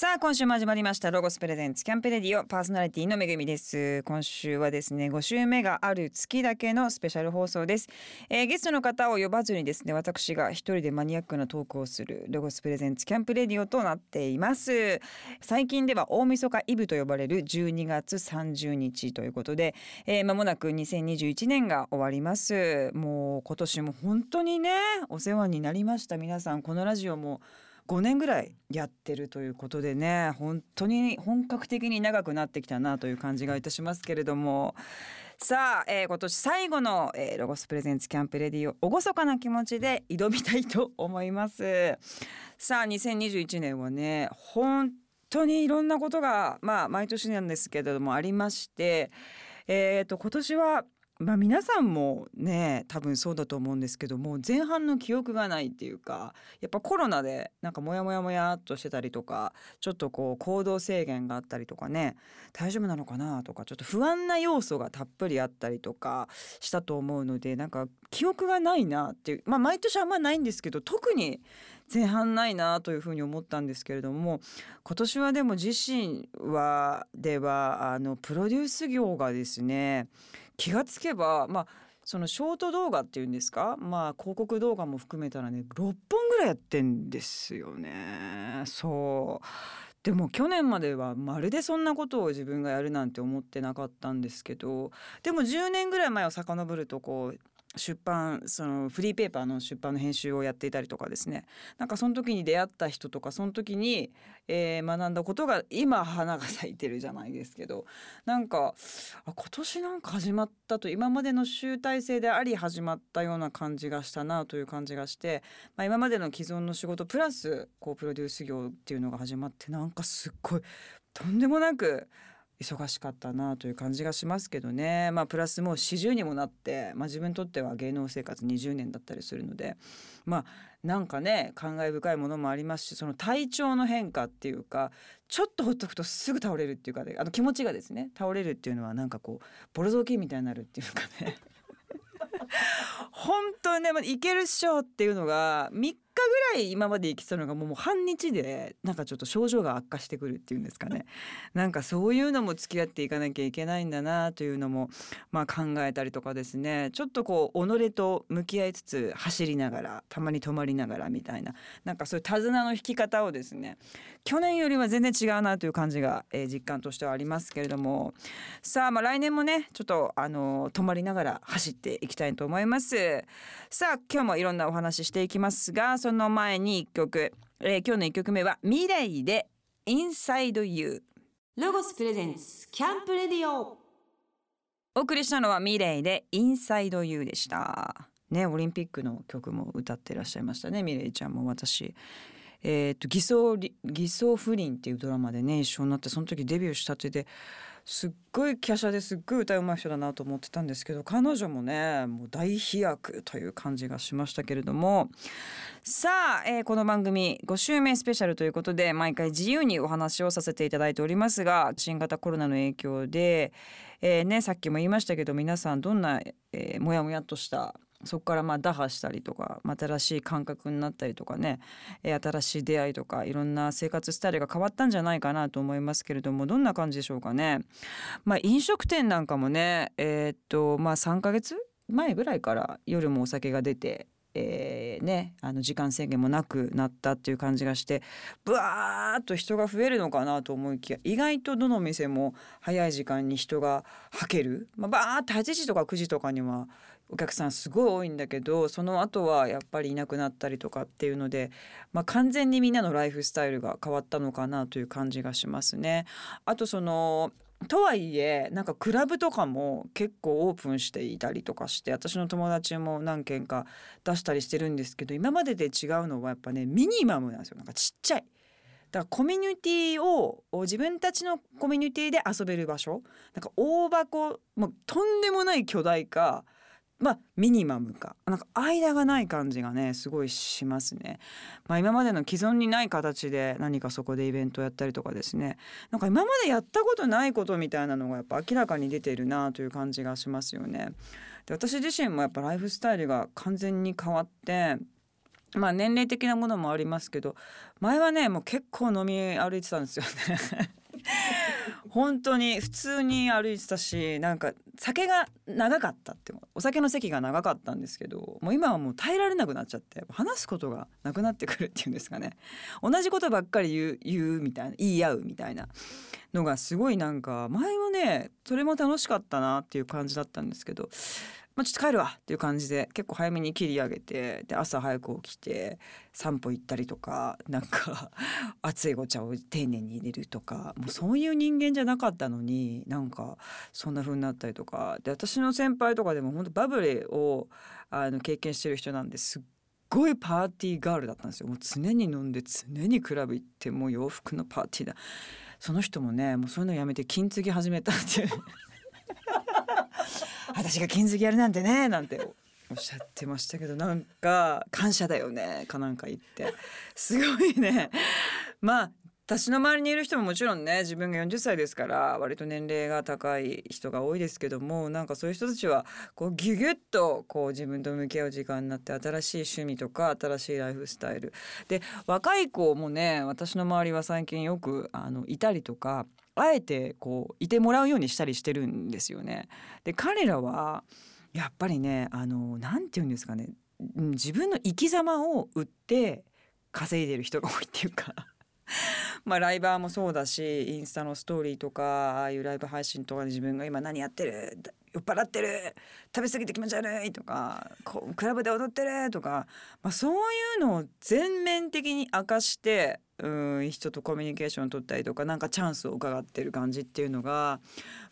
さあ今週も始まりましたロゴスプレゼンツキャンプレディオパーソナリティのめぐみです。今週はですね5週目がある月だけのスペシャル放送です、えー、ゲストの方を呼ばずにですね私が一人でマニアックなトークをするロゴスプレゼンツキャンプレディオとなっています。最近では大晦日イブと呼ばれる12月30日ということで、えー、間もなく2021年が終わります。もう今年も本当にねお世話になりました。皆さんこのラジオも5年ぐらいやってるということでね本当に本格的に長くなってきたなという感じがいたしますけれども。さあ、えー、今年最後の、えー、ロゴスプレゼンツキャンプレディを厳かな気持ちで挑みたいと思います。さあ2021年はね本当にいろんなことがまあ毎年なんですけれどもありましてえーと今年はまあ皆さんもね多分そうだと思うんですけども前半の記憶がないっていうかやっぱコロナでなんかモヤモヤモヤっとしてたりとかちょっとこう行動制限があったりとかね大丈夫なのかなとかちょっと不安な要素がたっぷりあったりとかしたと思うのでなんか記憶がないなっていうまあ毎年あんまないんですけど特に前半ないなというふうに思ったんですけれども今年はでも自身はではあのプロデュース業がですね気がつけばまあそのショート動画っていうんですか？まあ広告動画も含めたらね6本ぐらいやってんですよね。そう。でも去年まではまるでそんなことを自分がやるなんて思ってなかったんですけどでも10年ぐらい前を遡るとこう出版そのフリーペーパーの出版の編集をやっていたりとかですね。なんかその時に出会った人とかその時に、えー、学んだことが今花が咲いてるじゃないですけど。なんかあ今年なんか始まったと今までの集大成であり始まったような感じがしたなという感じがして、まあ、今までの既存の仕事プラスこうプロデュース業っていうのが始まってなんかすっごいとんでもなく忙しかったなという感じがしますけどね。まあプラスもう40にもなって、まあ、自分にとっては芸能生活20年だったりするのでまあなんかね感慨深いものもありますしその体調の変化っていうかちょっとほっとくとすぐ倒れるっていうか、あの気持ちがですね倒れるっていうのはなんかこうボロ雑巾みたいになるっていうかね。本当にね、まあ、いけるっしょっていうのが3ぐらい今まで生きてたのがもう半日でなんかちょっと症状が悪化してくるっていうんですかね。なんかそういうのも付き合っていかなきゃいけないんだなというのもまあ考えたりとかですね。ちょっとこう己と向き合いつつ走りながらたまに止まりながらみたいななんかそういう手綱の引き方をですね去年よりは全然違うなという感じが、えー、実感としてはありますけれども。さあまあ来年もねちょっとあの止まりながら走っていきたいと思います。さあ今日もいろんなお話ししていきますがその前に1曲、えー、今日の1曲目は「未来で Inside You」ロゴスプレゼンツキャンプレディオ。お送りしたのは「ミレイで Inside You」でした。ねオリンピックの曲も歌ってらっしゃいましたねミレイちゃんも私。えーと、偽装偽装不倫っていうドラマでね一緒になってその時デビューしたてですっごい華奢ですっごい歌うまい人だなと思ってたんですけど彼女もねもう大飛躍という感じがしましたけれども。さあ、えー、この番組5週目スペシャルということで毎回自由にお話をさせていただいておりますが新型コロナの影響で、えー、ね、さっきも言いましたけど皆さんどんな、えー、もやもやっとしたそこからまあ打破したりとか、新しい感覚になったりとかね、新しい出会いとかいろんな生活スタイルが変わったんじゃないかなと思いますけれどもどんな感じでしょうかね。まあ、飲食店なんかもねえー、っとまあ3ヶ月前ぐらいから夜もお酒が出てえー、ね、あの時間制限もなくなったっていう感じがしてブワーッと人が増えるのかなと思いきや意外とどの店も早い時間に人がはける、まあ、バーッと8時とか9時とかにはお客さんすごい多いんだけどその後はやっぱりいなくなったりとかっていうので、まあ、完全にみんなのライフスタイルが変わったのかなという感じがしますね。あとそのとはいえなんかクラブとかも結構オープンしていたりとかして私の友達も何軒か出したりしてるんですけど今までで違うのはやっぱねミニマムなんですよなんかちっちゃい。だからコミュニティを自分たちのコミュニティで遊べる場所なんか大箱もうとんでもない巨大化まあミニマムかなんか間がない感じがねすごいしますね。まあ、今までの既存にない形で何かそこでイベントをやったりとかですねなんか今までやったことないことみたいなのがやっぱ明らかに出ているなという感じがしますよね。で私自身もやっぱライフスタイルが完全に変わってまあ年齢的なものもありますけど前はねもう結構飲み歩いてたんですよね本当に普通に歩いてたしなんか酒が長かったってお酒の席が長かったんですけどもう今はもう耐えられなくなっちゃって話すことがなくなってくるっていうんですかね同じことばっかり言う言うみたいな言い合うみたいなのがすごいなんか前はねそれも楽しかったなっていう感じだったんですけどまあ、ちょっと帰るわっていう感じで結構早めに切り上げてで朝早く起きて散歩行ったりとかなんか 熱いお茶を丁寧に入れるとかもうそういう人間じゃなかったのになんかそんな風になったりとか。で私の先輩とかでも本当バブルをあの経験してる人なんですっごいパーティーガールだったんですよ。もう常に飲んで常にクラブ行ってもう洋服のパーティーだ。その人もねもうそういうのやめて金継ぎ始めたっていう。私が金継ぎやるなんてねなんておっしゃってましたけどなんか感謝だよねかなんか言って。すごいね。まあ私の周りにいる人ももちろんね自分が40歳ですから割と年齢が高い人が多いですけどもなんかそういう人たちはこうギュギュッとこう自分と向き合う時間になって新しい趣味とか新しいライフスタイル。で若い子もね私の周りは最近よくあのいたりとかあえてこういてもらうようにしたりしてるんですよね。で彼らはやっぱりねあのなんて言うんですかね自分の生き様を売って稼いでる人が多いっていうか まあライバーもそうだしインスタのストーリーとかああいうライブ配信とかで自分が今何やってる酔っ払ってる食べ過ぎて気持ち悪いとかこうクラブで踊ってるとか、まあ、そういうのを全面的に明かしてうん人とコミュニケーションを取ったりとかなんかチャンスを伺ってる感じっていうのが、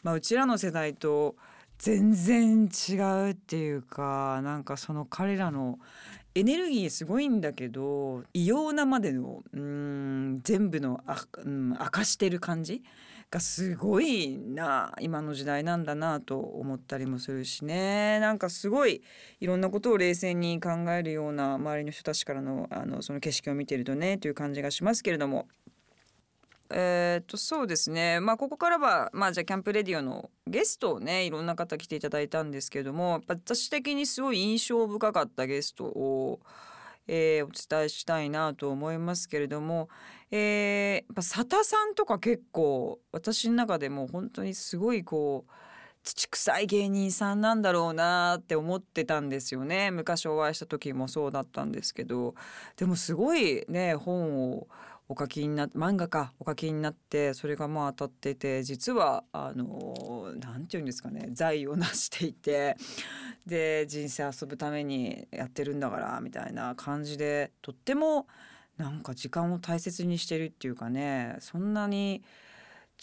まあ、うちらの世代と全然違うっていうかなんかその彼らのエネルギーすごいんだけど異様なまでのうん全部のあ、うん、明かしてる感じがすごいな今の時代なんだなと思ったりもするしねなんかすごいいろんなことを冷静に考えるような周りの人たちからのあのその景色を見てるとねという感じがしますけれども。えー、っとそうですねまあここからはまあじゃあキャンプレディオのゲストをねいろんな方来ていただいたんですけどもやっぱ私的にすごい印象深かったゲストを、えー、お伝えしたいなと思いますけれども、えー、やっぱ佐田さんとか結構私の中でも本当にすごいこう土臭い芸人さんなんだろうなって思ってたんですよね。昔お会いした時もそうだったんですけど。でもすごいね本をお書きにな漫画かお書きになってそれがまあ当たってて実はあの何て言うんですかね財を成していてで人生遊ぶためにやってるんだからみたいな感じでとってもなんか時間を大切にしてるっていうかねそんなに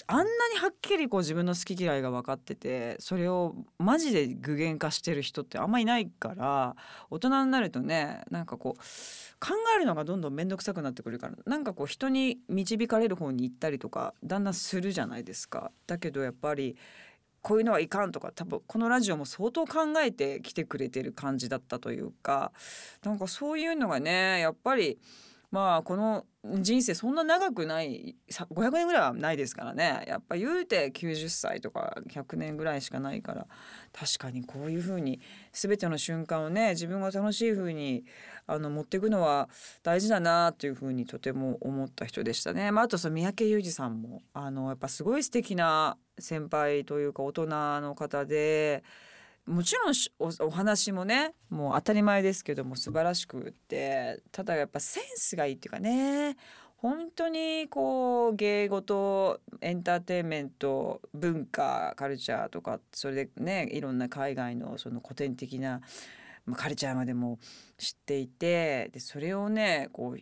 あんなにはっきりこう自分の好き嫌いが分かっててそれをマジで具現化してる人ってあんまいないから大人になるとねなんかこう考えるのがどんどん面倒くさくなってくるからなんかこう人に導かれる方に行ったりとかだんだんするじゃないですか。だけどやっぱりこういうのはいかんとか多分このラジオも相当考えてきてくれてる感じだったというかなんかそういうのがねやっぱりまあこの人生そんな長くない500年ぐらいはないですからねやっぱ言うて90歳とか100年ぐらいしかないから確かにこういうふうに全ての瞬間をね自分が楽しいふうにあの持っていくのは大事だなというふうにとても思った人でしたね。まあ、あとその三宅裕二さんもあのやっぱすごい素敵な先輩というか大人の方で。もちろんお話もねもう当たり前ですけども素晴らしくってただやっぱセンスがいいっていうかね本当にこう芸事エンターテインメント文化カルチャーとかそれでねいろんな海外のその古典的なカルチャーまでも知っていてでそれをねこう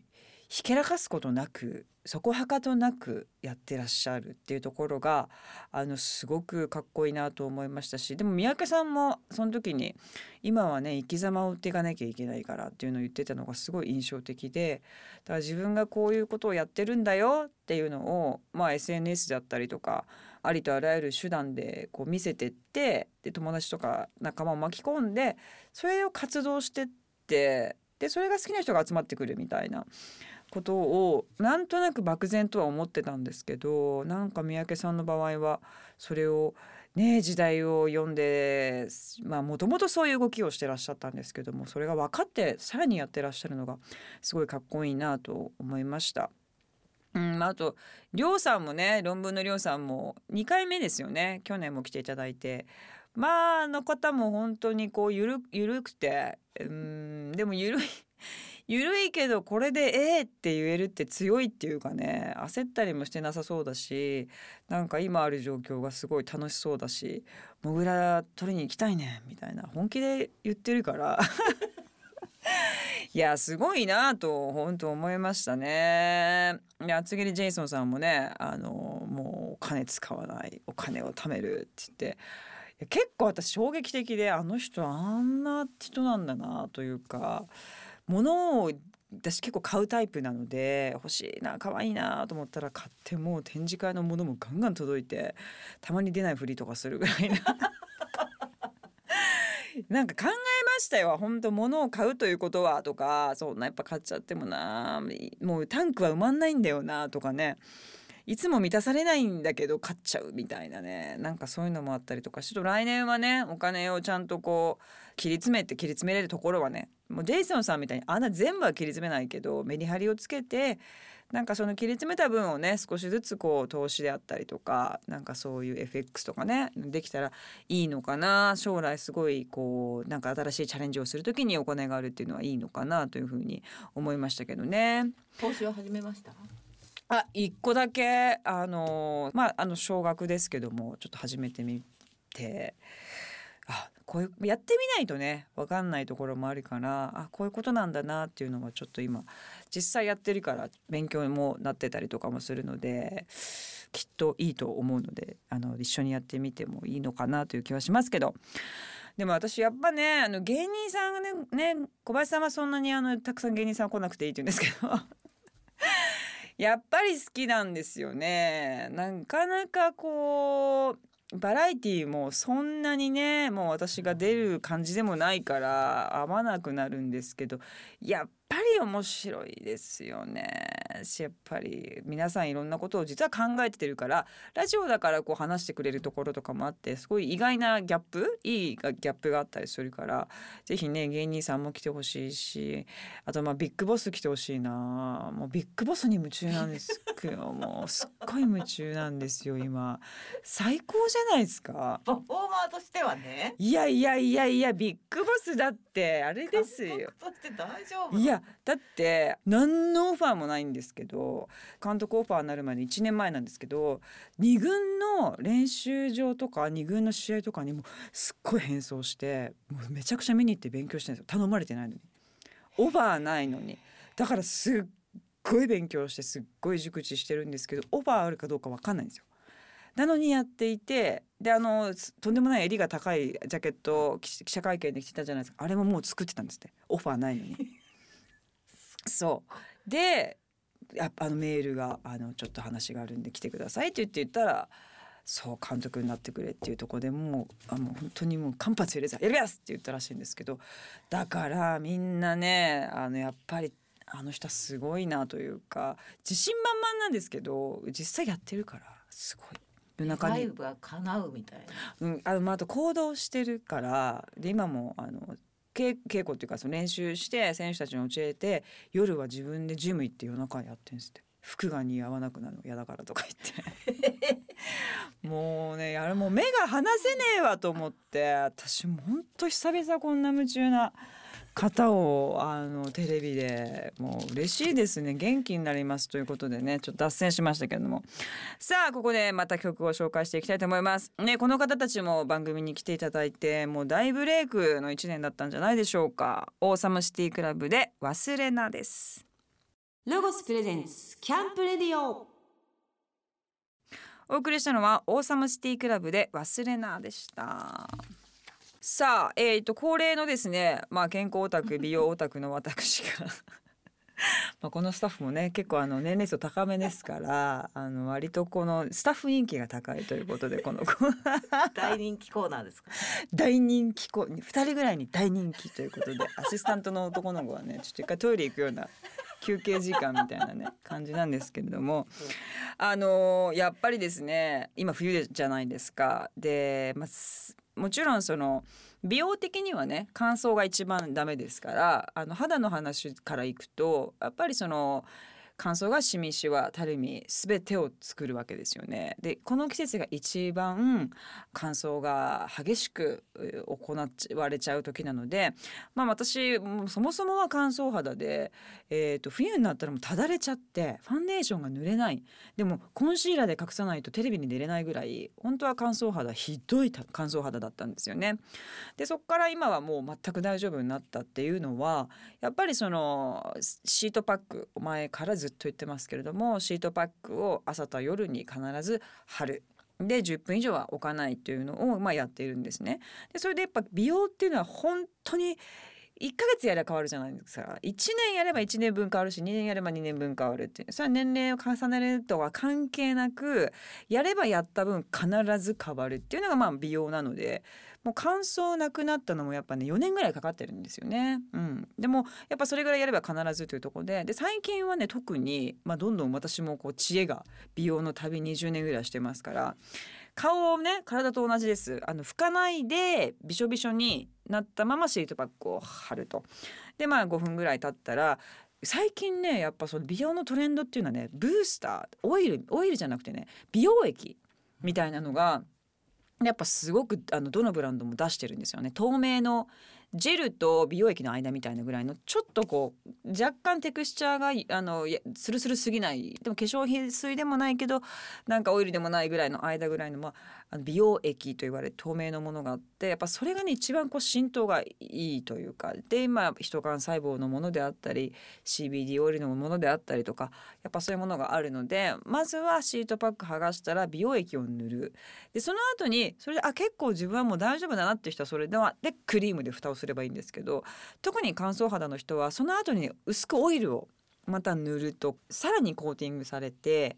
ひけらかすことなくそこはかとなくやってらっしゃるっていうところがあのすごくかっこいいなと思いましたしでも三宅さんもその時に今はね生き様を売っていかなきゃいけないからっていうのを言ってたのがすごい印象的でだから自分がこういうことをやってるんだよっていうのを、まあ、SNS だったりとかありとあらゆる手段でこう見せてってで友達とか仲間を巻き込んでそれを活動してってでそれが好きな人が集まってくるみたいな。ことをなんとなく漠然とは思ってたんですけどなんか三宅さんの場合はそれをね時代を読んでもともとそういう動きをしてらっしゃったんですけどもそれが分かってさらにやってらっしゃるのがすごいかっこいいなと思いました。うんあと亮さんもね論文の亮さんも2回目ですよね去年も来ていただいてまああの方も本当にこうゆるゆるくてうんでもゆるいゆるいけどこれで「ええ!」って言えるって強いっていうかね焦ったりもしてなさそうだしなんか今ある状況がすごい楽しそうだし「モグラ取りに行きたいね」みたいな本気で言ってるから いやすごいなと本当思いましたね。厚切りジェイソンさんもねあのもうお金使わないお金を貯めるって言って結構私衝撃的であの人あんな人なんだなというか物を私結構買うタイプなので欲しいな可愛いなと思ったら買ってもう展示会のものもガンガン届いてたまに出ないふりとかするぐらいな。なんか考えましたよ。本当物を買うということはとかそんなやっぱ買っちゃってもなもうタンクは埋まんないんだよなとかね。いつも満たされないんだけど買っちゃうみたいなね。なんかそういうのもあったりとか。ちょっと来年はねお金をちゃんとこう切り詰めて切り詰めれるところはねもうジェイソンさんみたいにあんな全部は切り詰めないけどメリハリをつけてなんかその切り詰めた分をね少しずつこう投資であったりとかなんかそういう FX とかねできたらいいのかな。将来すごいこうなんか新しいチャレンジをする時にお金があるっていうのはいいのかなというふうに思いましたけどね。投資を始めました？あ一個だけあのまああの少額ですけどもちょっと始めてみて。あこういうやってみないとね分かんないところもあるからあこういうことなんだなっていうのはちょっと今実際やってるから勉強もなってたりとかもするのできっといいと思うのであの一緒にやってみてもいいのかなという気はしますけど。でも私やっぱねあの芸人さんがねね小林さんはそんなにあのたくさん芸人さん来なくていいって言うんですけど やっぱり好きなんですよね。なかなかこうバラエティーもそんなにねもう私が出る感じでもないから合わなくなるんですけどやっぱり面白いですよね。やっぱり皆さんいろんなことを実は考えてるからラジオだからこう話してくれるところとかもあってすごい意外なギャップいいギャップがあったりするから是非ね芸人さんも来てほしいしあとまあビッグボス来てほしいな。もうビッグボスに夢中なんですけど もうすっごい夢中なんですよ今。最高じゃないですか。パフォーマーとしてはね。いやいやいやいやビッグボスだってあれですよ。いやだって何のオファーもないんですけど監督オファーになるまで1年前なんですけど2軍の練習場とか2軍の試合とかにもすっごい変装してもうめちゃくちゃ見に行って勉強してるんですよ。頼まれてないのに。オファーないのに。だからすっごい勉強してすっごい熟知してるんですけどオファーあるかどうか分かんないんですよ。なのにやっていてであのとんでもない襟が高いジャケット記者会見で着てたじゃないですか。あれももう作ってたんですって。オファーないのに。そうでやあのメールがあの「ちょっと話があるんで来てください」って言って言ったら「そう監督になってくれ」っていうとこでもうあもう本当にもう間髪入れず「やります!」って言ったらしいんですけどだからみんなねあのやっぱりあの人はすごいなというか自信満々なんですけど実際やってるからすごい。夜中に。ライブが叶うみたいな。うん、あのまああと行動してるからで今もあの稽稽古っていうかその練習して選手たちに教えて夜は自分でジム行って夜中やってんですって服が似合わなくなるの嫌だからとか言って もうねあれもう目が離せねえわと思って私もほんと久々こんな夢中な。方をあのテレビでもう嬉しいですね。元気になりますということでね。ちょっと脱線しましたけれども。さあここでまた曲を紹介していきたいと思います。ねこの方たちも番組に来ていただいてもう大ブレイクの1年だったんじゃないでしょうか。オーサムシティクラブで忘れなです。ロゴスプレゼンツキャンプレディオ。お送りしたのはオーサムシティクラブで忘れなでしたさあ、えーと、恒例のですね、まあ、健康オタク美容オタクの私がまあこのスタッフもね結構あの年齢層高めですから あの割とこのスタッフ人気が高いということでこの大人気コーナーですか大人気コ2人ぐらいに大人気ということでアシスタントの男の子はねちょっと一回トイレ行くような休憩時間みたいなね感じなんですけれども。あのやっぱりですね今冬じゃないですか。で、まあ、もちろんその美容的にはね乾燥が一番ダメですからあの肌の話からいくとやっぱりその乾燥がシミシワたるみ全てを作るわけですよね。でこの季節が一番乾燥が激しく行われちゃう時なのでまあ私そもそもは乾燥肌で、えーと、冬になったらもうただれちゃってファンデーションが塗れないでもコンシーラーで隠さないとテレビに出れないぐらい本当は乾燥肌ひどい乾燥肌だったんですよね。でそこから今はもう全く大丈夫になったっていうのはやっぱりそのシートパック前からずっと言ってますけれどもシートパックを朝と夜に必ず貼る。で10分以上は置かないというのをまあやっているんですね。でそれでやっぱ美容っていうのは本当に1ヶ月やれば変わるじゃないですか1年やれば1年分変わるし2年やれば2年分変わるっていうそれは年齢を重ねるとは関係なくやればやった分必ず変わるっていうのがまあ美容なのでもう乾燥なくなったのもやっぱね4年ぐらいかかってるんですよね。うん、でもやっぱそれぐらいやれば必ずというところでで最近はね特に、まあ、どんどん私もこう知恵が美容の旅20年ぐらいしてますから顔をね体と同じですあの拭かないでびしょびしょになったままシートパックを貼ると。でまあ5分ぐらい経ったら最近ねやっぱその美容のトレンドっていうのはねブースターオイルオイルじゃなくてね美容液みたいなのがやっぱすごくあのどのブランドも出してるんですよね。透明のジェルと美容液の間みたいなぐらいのちょっとこう若干テクスチャーがあのスルスルすぎない。でも化粧品水でもないけどなんかオイルでもないぐらいの間ぐらいの,、まあ、あの美容液と言われる透明のものがあってやっぱそれがね一番こう浸透がいいというかで今ヒト幹細胞のものであったり CBD オイルのものであったりとかやっぱそういうものがあるのでまずはシートパック剥がしたら美容液を塗る。でその後にそれであ結構自分はもう大丈夫だなっていう人はそれではでクリームで蓋をすればいいんですけど特に乾燥肌の人はその後に薄くオイルをまた塗るとさらにコーティングされて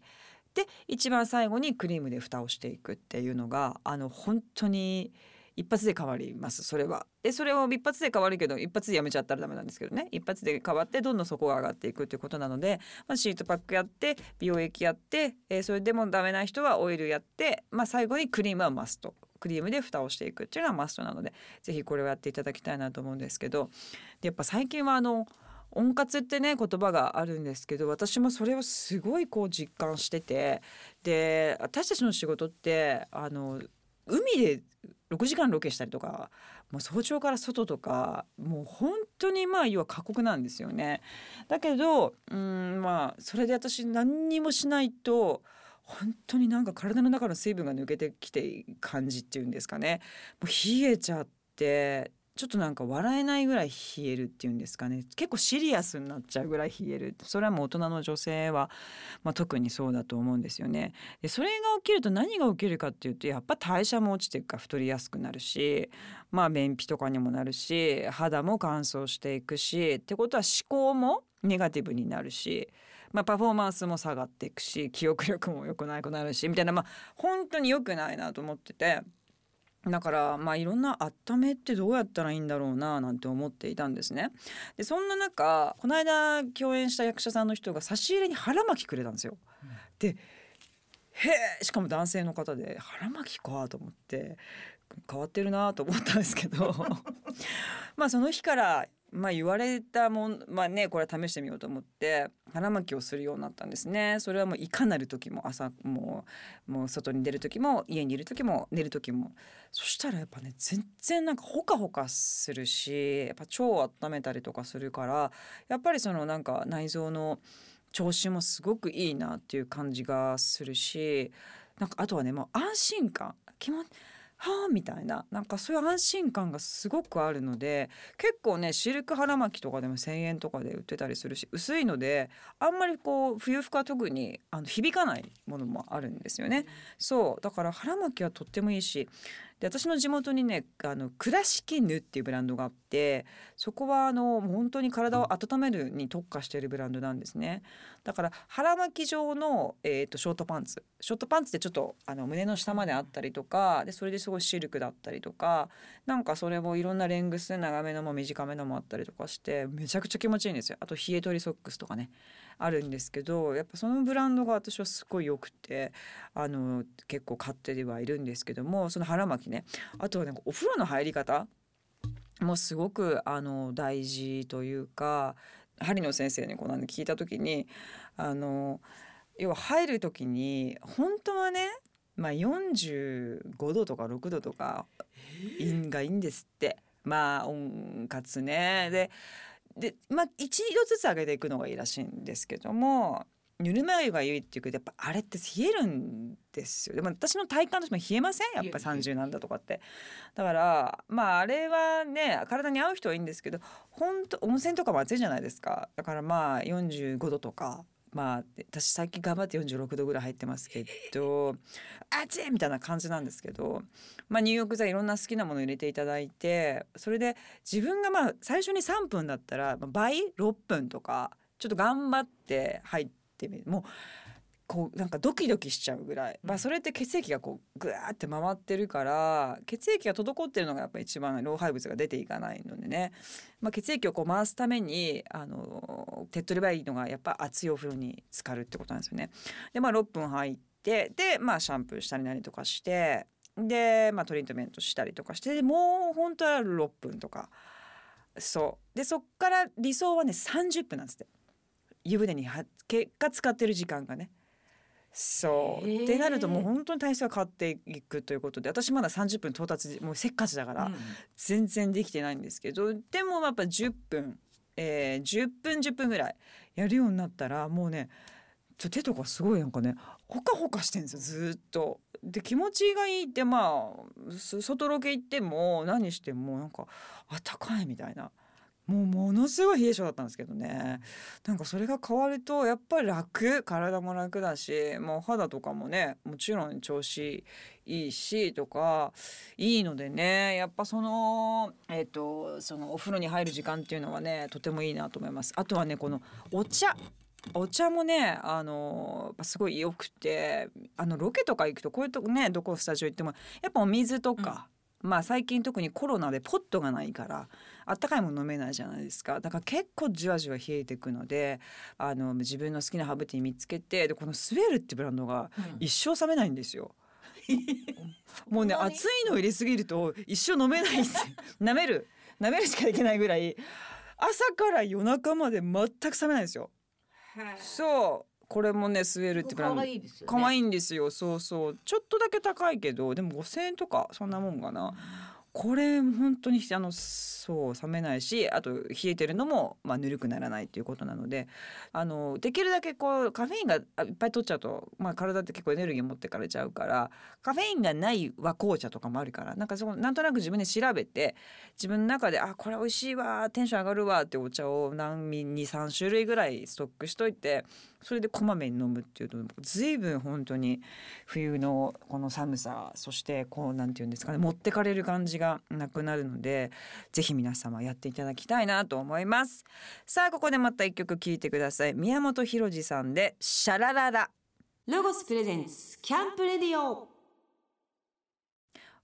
で一番最後にクリームで蓋をしていくっていうのがあの本当に一発で変わります。それは。でそれを一発で変わるけど一発でやめちゃったらダメなんですけどね。一発で変わってどんどん底が上がっていくっていうことなので、まあ、シートパックやって美容液やって、えー、それでもダメな人はオイルやって、まあ、最後にクリームはマスト。クリームで蓋をしていくっていうのはマストなので是非これをやっていただきたいなと思うんですけど。やっぱ最近はあの温活ってね言葉があるんですけど私もそれをすごいこう実感しててで私たちの仕事ってあの海で6時間ロケしたりとかもう早朝から外とかもう本当にまあ要は過酷なんですよね。だけどうんまあそれで私何にもしないと本当になんか体の中の水分が抜けてきて感じっていうんですかねもう冷えちゃってちょっとなんか笑えないぐらい冷えるっていうんですかね。結構シリアスになっちゃうぐらい冷える。それはもう大人の女性は、まあ、特にそうだと思うんですよね。でそれが起きると何が起きるかっていうとやっぱ代謝も落ちていくから太りやすくなるしまあ便秘とかにもなるし肌も乾燥していくしってことは思考もネガティブになるしまあ、パフォーマンスも下がっていくし記憶力も良くなくなるしみたいなまあ本当に良くないなと思ってて。だからまあいろんな温めってどうやったらいいんだろうななんて思っていたんですね。でそんな中この間共演した役者さんの人が差し入れに腹巻きくれたんですよ。うん、でへえしかも男性の方で腹巻きかと思って変わってるなと思ったんですけど まあその日からまあ言われたもんまあねこれは試してみようと思って腹巻きをするようになったんですね。それはもういかなる時も朝もうもう外に出る時も家にいる時も寝る時も。そしたらやっぱね全然なんかほかほかするしやっぱ腸を温めたりとかするからやっぱりそのなんか内臓の調子もすごくいいなっていう感じがするしなんかあとはねもう安心感。気持ちはあみたいな。なんかそういう安心感がすごくあるので結構ねシルク腹巻きとかでも1,000円とかで売ってたりするし薄いのであんまりこう冬服は特にあの響かないものもあるんですよね。そう。だから腹巻きはとってもいいしで私の地元にねあの倉敷ヌっていうブランドがあってそこはあの本当に体を温めるに特化しているブランドなんですね。だから腹巻き状の、えーと、ショートパンツ。ショートパンツってちょっとあの胸の下まであったりとかでそれですごいごいシルクだったりとかなんかそれもいろんなレングス長めのも短めのもあったりとかしてめちゃくちゃ気持ちいいんですよ。あと冷え取りソックスとかねあるんですけどやっぱそのブランドが私はすごい良くてあの結構買ってはいるんですけどもその腹巻きね。あとはなんかお風呂の入り方もすごくあの大事というか針野先生にこ聞いた時にあの要は入る時に本当はねまあ45度とか6度とかいんがいいんですって。まあ温活ね。ででまあ一度ずつ上げていくのがいいらしいんですけどもぬるま湯がいいっていうけどやっぱあれって冷えるんですよでも私の体感としても冷えません？やっぱり30なんだとかって。だからまああれはね体に合う人はいいんですけど本当温泉とかも暑いじゃないですか。だからまあ45度とかまあ私最近頑張って46度ぐらい入ってますけどあっちみたいな感じなんですけど、まあ、入浴剤いろんな好きなもの入れていただいてそれで自分がまあ最初に3分だったら倍6分とかちょっと頑張って入ってみる。もうこうなんかドキドキしちゃうぐらい、まあ、それって血液がこうグワーって回ってるから血液が滞ってるのがやっぱ一番老廃物が出ていかないのでね、まあ、血液をこう回すためにあの手っ取り早いのがやっぱ熱いお風呂に浸かるってことなんですよね。でまあ6分入ってでまあシャンプーしたりなりとかしてでまあトリートメントしたりとかしてでもう本当は6分とか。そう。でそっから理想はね30分なんですって。湯船には結果使ってる時間がね。そうってなるともう本当に体質が変わっていくということで私まだ30分到達もうせっかちだから全然できてないんですけどでもやっぱ10分、えー、10分10分ぐらいやるようになったらもうねちょ手とかすごいなんかねほかほかしてんですよずーっと。で気持ちがいいってまあそ外ロケ行っても何してもなんかあったかいみたいな。もうものすごい冷え性だったんですけどね。なんかそれが変わるとやっぱり楽。体も楽だしもう肌とかもねもちろん調子いいしとかいいのでねやっぱそのえっ、とそのお風呂に入る時間っていうのはねとてもいいなと思います。あとはねこのお茶。お茶もねあのすごい良くてあのロケとか行くとこういうとこねどこスタジオ行ってもやっぱお水とか、まあ最近特にコロナでポットがないからあったかいもの飲めないじゃないですか。だから結構じわじわ冷えていくのであの自分の好きなハーブティー見つけてでこのスウェルってブランドが一生冷めないんですよ。もうね熱いの入れすぎると一生飲めないって 舐める。舐めるしかできないぐらい朝から夜中まで全く冷めないんですよ。そう。これもねスウェルってブランド。可愛いですよね。いんですよ。そうそう。ちょっとだけ高いけどでも5,000円とかそんなもんかなこれ本当にあのそう冷めないしあと冷えてるのも、まあ、ぬるくならないっていうことなのであのできるだけこうカフェインがいっぱい取っちゃうと、まあ、体って結構エネルギー持ってかれちゃうからカフェインがない和紅茶とかもあるからなんかそこなんとなく自分で調べて自分の中であこれ美味しいわテンション上がるわってお茶を何23種類ぐらいストックしといてそれでこまめに飲むっていうと随分本当に冬のこの寒さそしてこうなんていうんですかね持ってかれる感じがなくなるのでぜひ皆様やっていただきたいなと思います。さあここでまた一曲聴いてください。宮本浩次さんでシャラララ。ロゴス presents キャンプレディオ。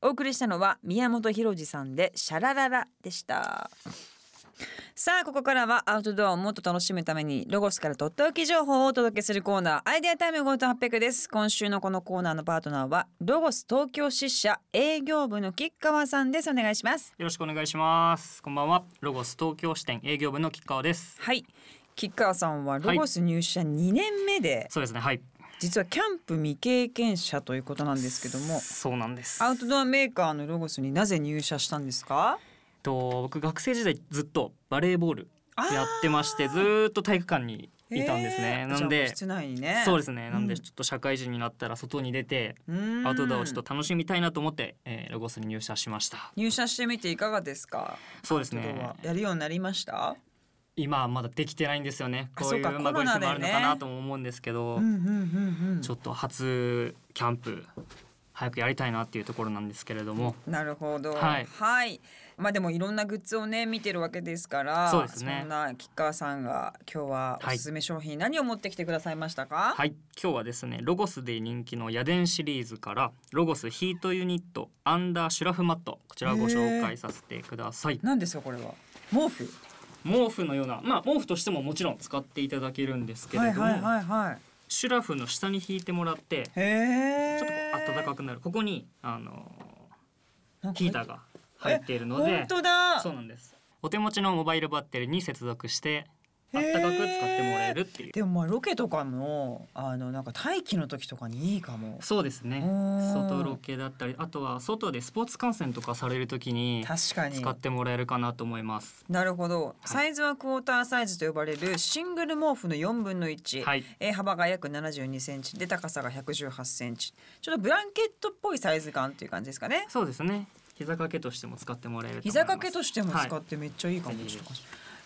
お送りしたのは宮本浩次さんでシャラララでしたさあここからはアウトドアをもっと楽しむためにロゴスからとっておき情報をお届けするコーナーアイデアタイム5と800です今週のこのコーナーのパートナーはロゴス東京支社営業部の吉川さんですお願いしますよろしくお願いします。こんばんは。ロゴス東京支店営業部の吉川です。はい吉川さんはロゴス入社2年目で、そうですね。はい。実はキャンプ未経験者ということなんですけどもそうなんです。アウトドアメーカーのロゴスになぜ入社したんですか？と僕学生時代ずっとバレーボールやってましてずーっと体育館にいたんですね。へーなんで室内にねそうですね。なんうんでちょっと社会人になったら外に出てうんアウトドアをちょっと楽しみたいなと思って、えーロゴスに入社しました。入社してみていかがですか？そうですねやるようになりました？今はまだできてないんですよね。あこういうまあご時世もあるのかなとも思うんですけど、うんうんうんうんちょっと初キャンプ早くやりたいなっていうところなんですけれどもなるほど。はいはい。まあでもいろんなグッズをね見てるわけですから、そうですねんな吉川さんが今日はおすすめ商品、何を持ってきてくださいましたか？はい今日はですねロゴスで人気の家電シリーズからロゴスヒートユニットアンダーシュラフマットこちらをご紹介させてください何ですかこれは？毛布？毛布のようなまあ毛布としてももちろん使っていただけるんですけれども、はいはいはいはい。シュラフの下に引いてもらって。ちょっと暖かくなるここにあのヒーターが入っているので本当だ。そうなんです。お手持ちのモバイルバッテリーに接続して暖かく使ってもらえるっていう。でもまあロケとかもあのなんか待機の時とかにいいかも。そうですね。うん。外ロケだったりあとは外でスポーツ観戦とかされる時に確かに。使ってもらえるかなと思います。なるほど、サイズはクォーターサイズと呼ばれるシングル毛布の4分の1、はい。えー幅が約72センチ。で高さが118センチ。ちょっとブランケットっぽいサイズ感っていう感じですかね。そうですね膝掛けとしても使ってもらえる膝掛けとしても使はい。ってめっちゃいいかもぜひしれない、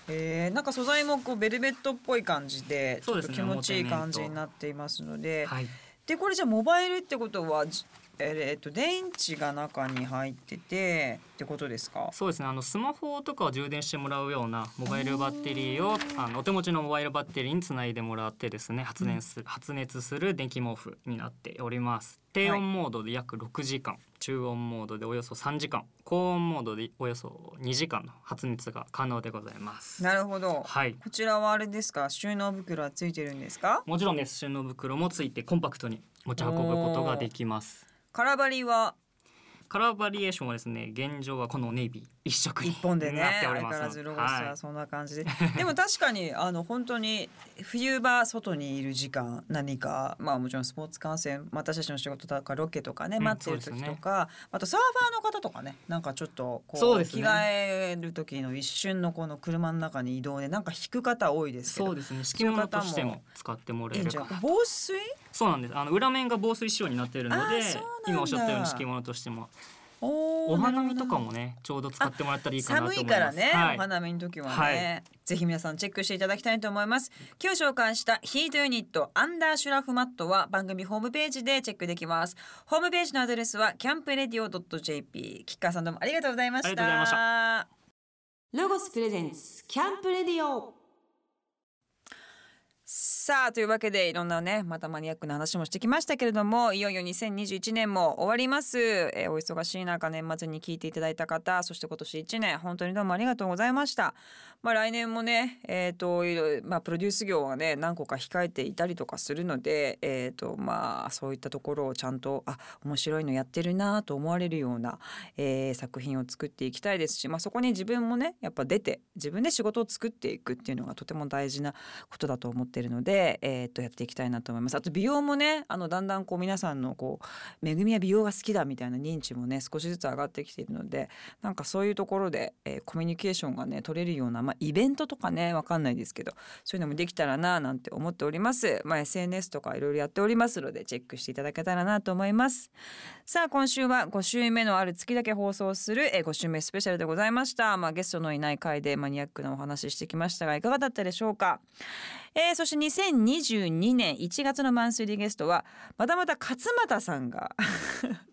えー、なんか素材もこうベルベットっぽい感じでちょっと気持ちいい感じになっていますので。はいでこれじゃあモバイルってことはじえー、っと電池が中に入っててってことですか？そうですね。あのスマホとかを充電してもらうようなモバイルバッテリーをあのお手持ちのモバイルバッテリーにつないでもらってですね発電する、発熱する電気毛布になっております。低温モードで約6時間、中温モードでおよそ3時間。高温モードでおよそ2時間の発熱が可能でございます。なるほど。はい。こちらはあれですか？収納袋はついてるんですか？もちろんです。収納袋もついてコンパクトに持ち運ぶことができます。空張りは？カラーバリエーションはですね現状はこのネイビー一色に一本でね相変わらずロゴスははい。そんな感じで、でも確かにあの本当に冬場外にいる時間何かまあもちろんスポーツ観戦まあ私たちの仕事とかロケとかねうん待ってる時とか、あとサーファーの方とかねなんかちょっとこそうね。着替える時の一瞬のこの車の中に移動でなんか引く方多いですけどそうですね。敷物としても使ってもらえるか防水？そうなんです。あの裏面が防水仕様になっているので今おっしゃったように敷物としてもお花見とかもねちょうど使ってもらったらいいかなと思寒います。いからね、はい。お花見の時はね、はい。ぜひ皆さんチェックしていただきたいと思います今日紹介したヒートユニットアンダーシュラフマットは番組ホームページでチェックできます。ホームページのアドレスはキャンプレディオ .jp キッカーさんどうもありがとうございました。ありがとうございました。ロゴスプレゼンツキャンプレディオさあというわけでいろんなねまたマニアックな話もしてきましたけれどもいよいよ2021年も終わります、えーお忙しい中年末に聞いていただいた方そして今年1年本当にどうもありがとうございました。まあ来年もねえっ、といろいろまあプロデュース業がね何個か控えていたりとかするのでえっ、とまあそういったところをちゃんとあ面白いのやってるなと思われるような、えー作品を作っていきたいですしまあそこに自分もねやっぱ出て自分で仕事を作っていくっていうのがとても大事なことだと思っているので、えー、とやっていきたいなと思います。あと美容もねあのだんだんこう皆さんのこうめぐみは美容が好きだみたいな認知もね少しずつ上がってきているのでなんかそういうところで、えーコミュニケーションがね取れるような、まあ、イベントとかねわかんないですけどそういうのもできたらななんて思っております。まあ、SNS とかいろいろやっておりますのでチェックしていただけたらなと思います。さあ今週は5週目のある月だけ放送する、えー5週目スペシャルでございました。まあ、ゲストのいない回でマニアックなお話ししてきましたがいかがだったでしょうか？えーそして2022年1月のマンスリーゲストはまたまた勝俣さんが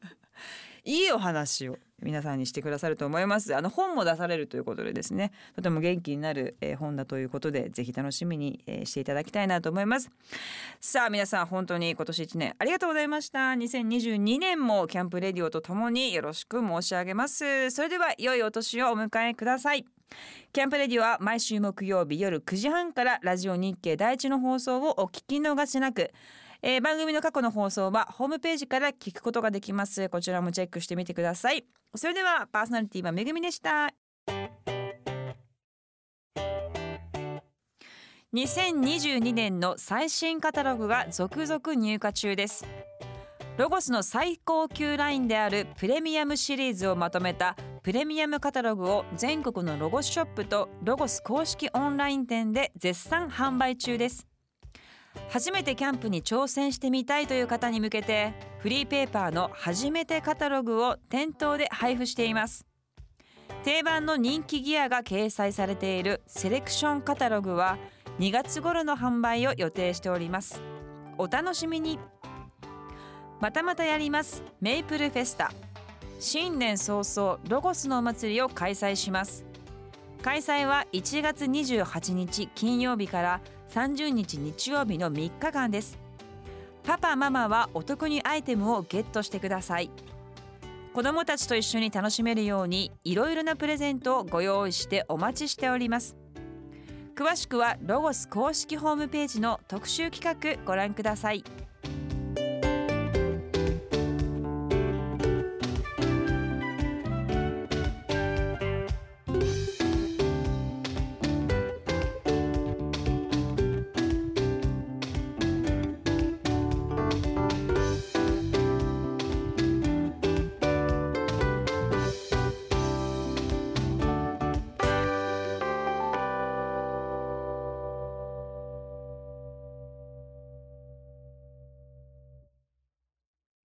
いいお話を皆さんにしてくださると思います。あの本も出されるということでですねとても元気になる、えー本だということでぜひ楽しみに、えーしていただきたいなと思います。さあ皆さん本当に今年1年ありがとうございました。2022年もキャンプレディオとともによろしく申し上げます。それでは良いお年をお迎えください。キャンプレディは毎週木曜日夜9時半からラジオ日経第一の放送をお聞き逃しなく。えー番組の過去の放送はホームページから聞くことができます。こちらもチェックしてみてください。それではパーソナリティはめぐみでした。2022年の最新カタログが続々入荷中です。ロゴスの最高級ラインであるプレミアムシリーズをまとめたプレミアムカタログを全国のロゴスショップとロゴス公式オンライン店で絶賛販売中です。初めてキャンプに挑戦してみたいという方に向けてフリーペーパーの初めてカタログを店頭で配布しています。定番の人気ギアが掲載されているセレクションカタログは2月頃の販売を予定しております。お楽しみに。またまたやります。メイプルフェスタ。新年早々ロゴスのお祭りを開催します。開催は1月28日金曜日から30日日曜日の3日間です。パパママはお得にアイテムをゲットしてください。子どもたちと一緒に楽しめるようにいろいろなプレゼントをご用意してお待ちしております。詳しくはロゴス公式ホームページの特集企画ご覧ください。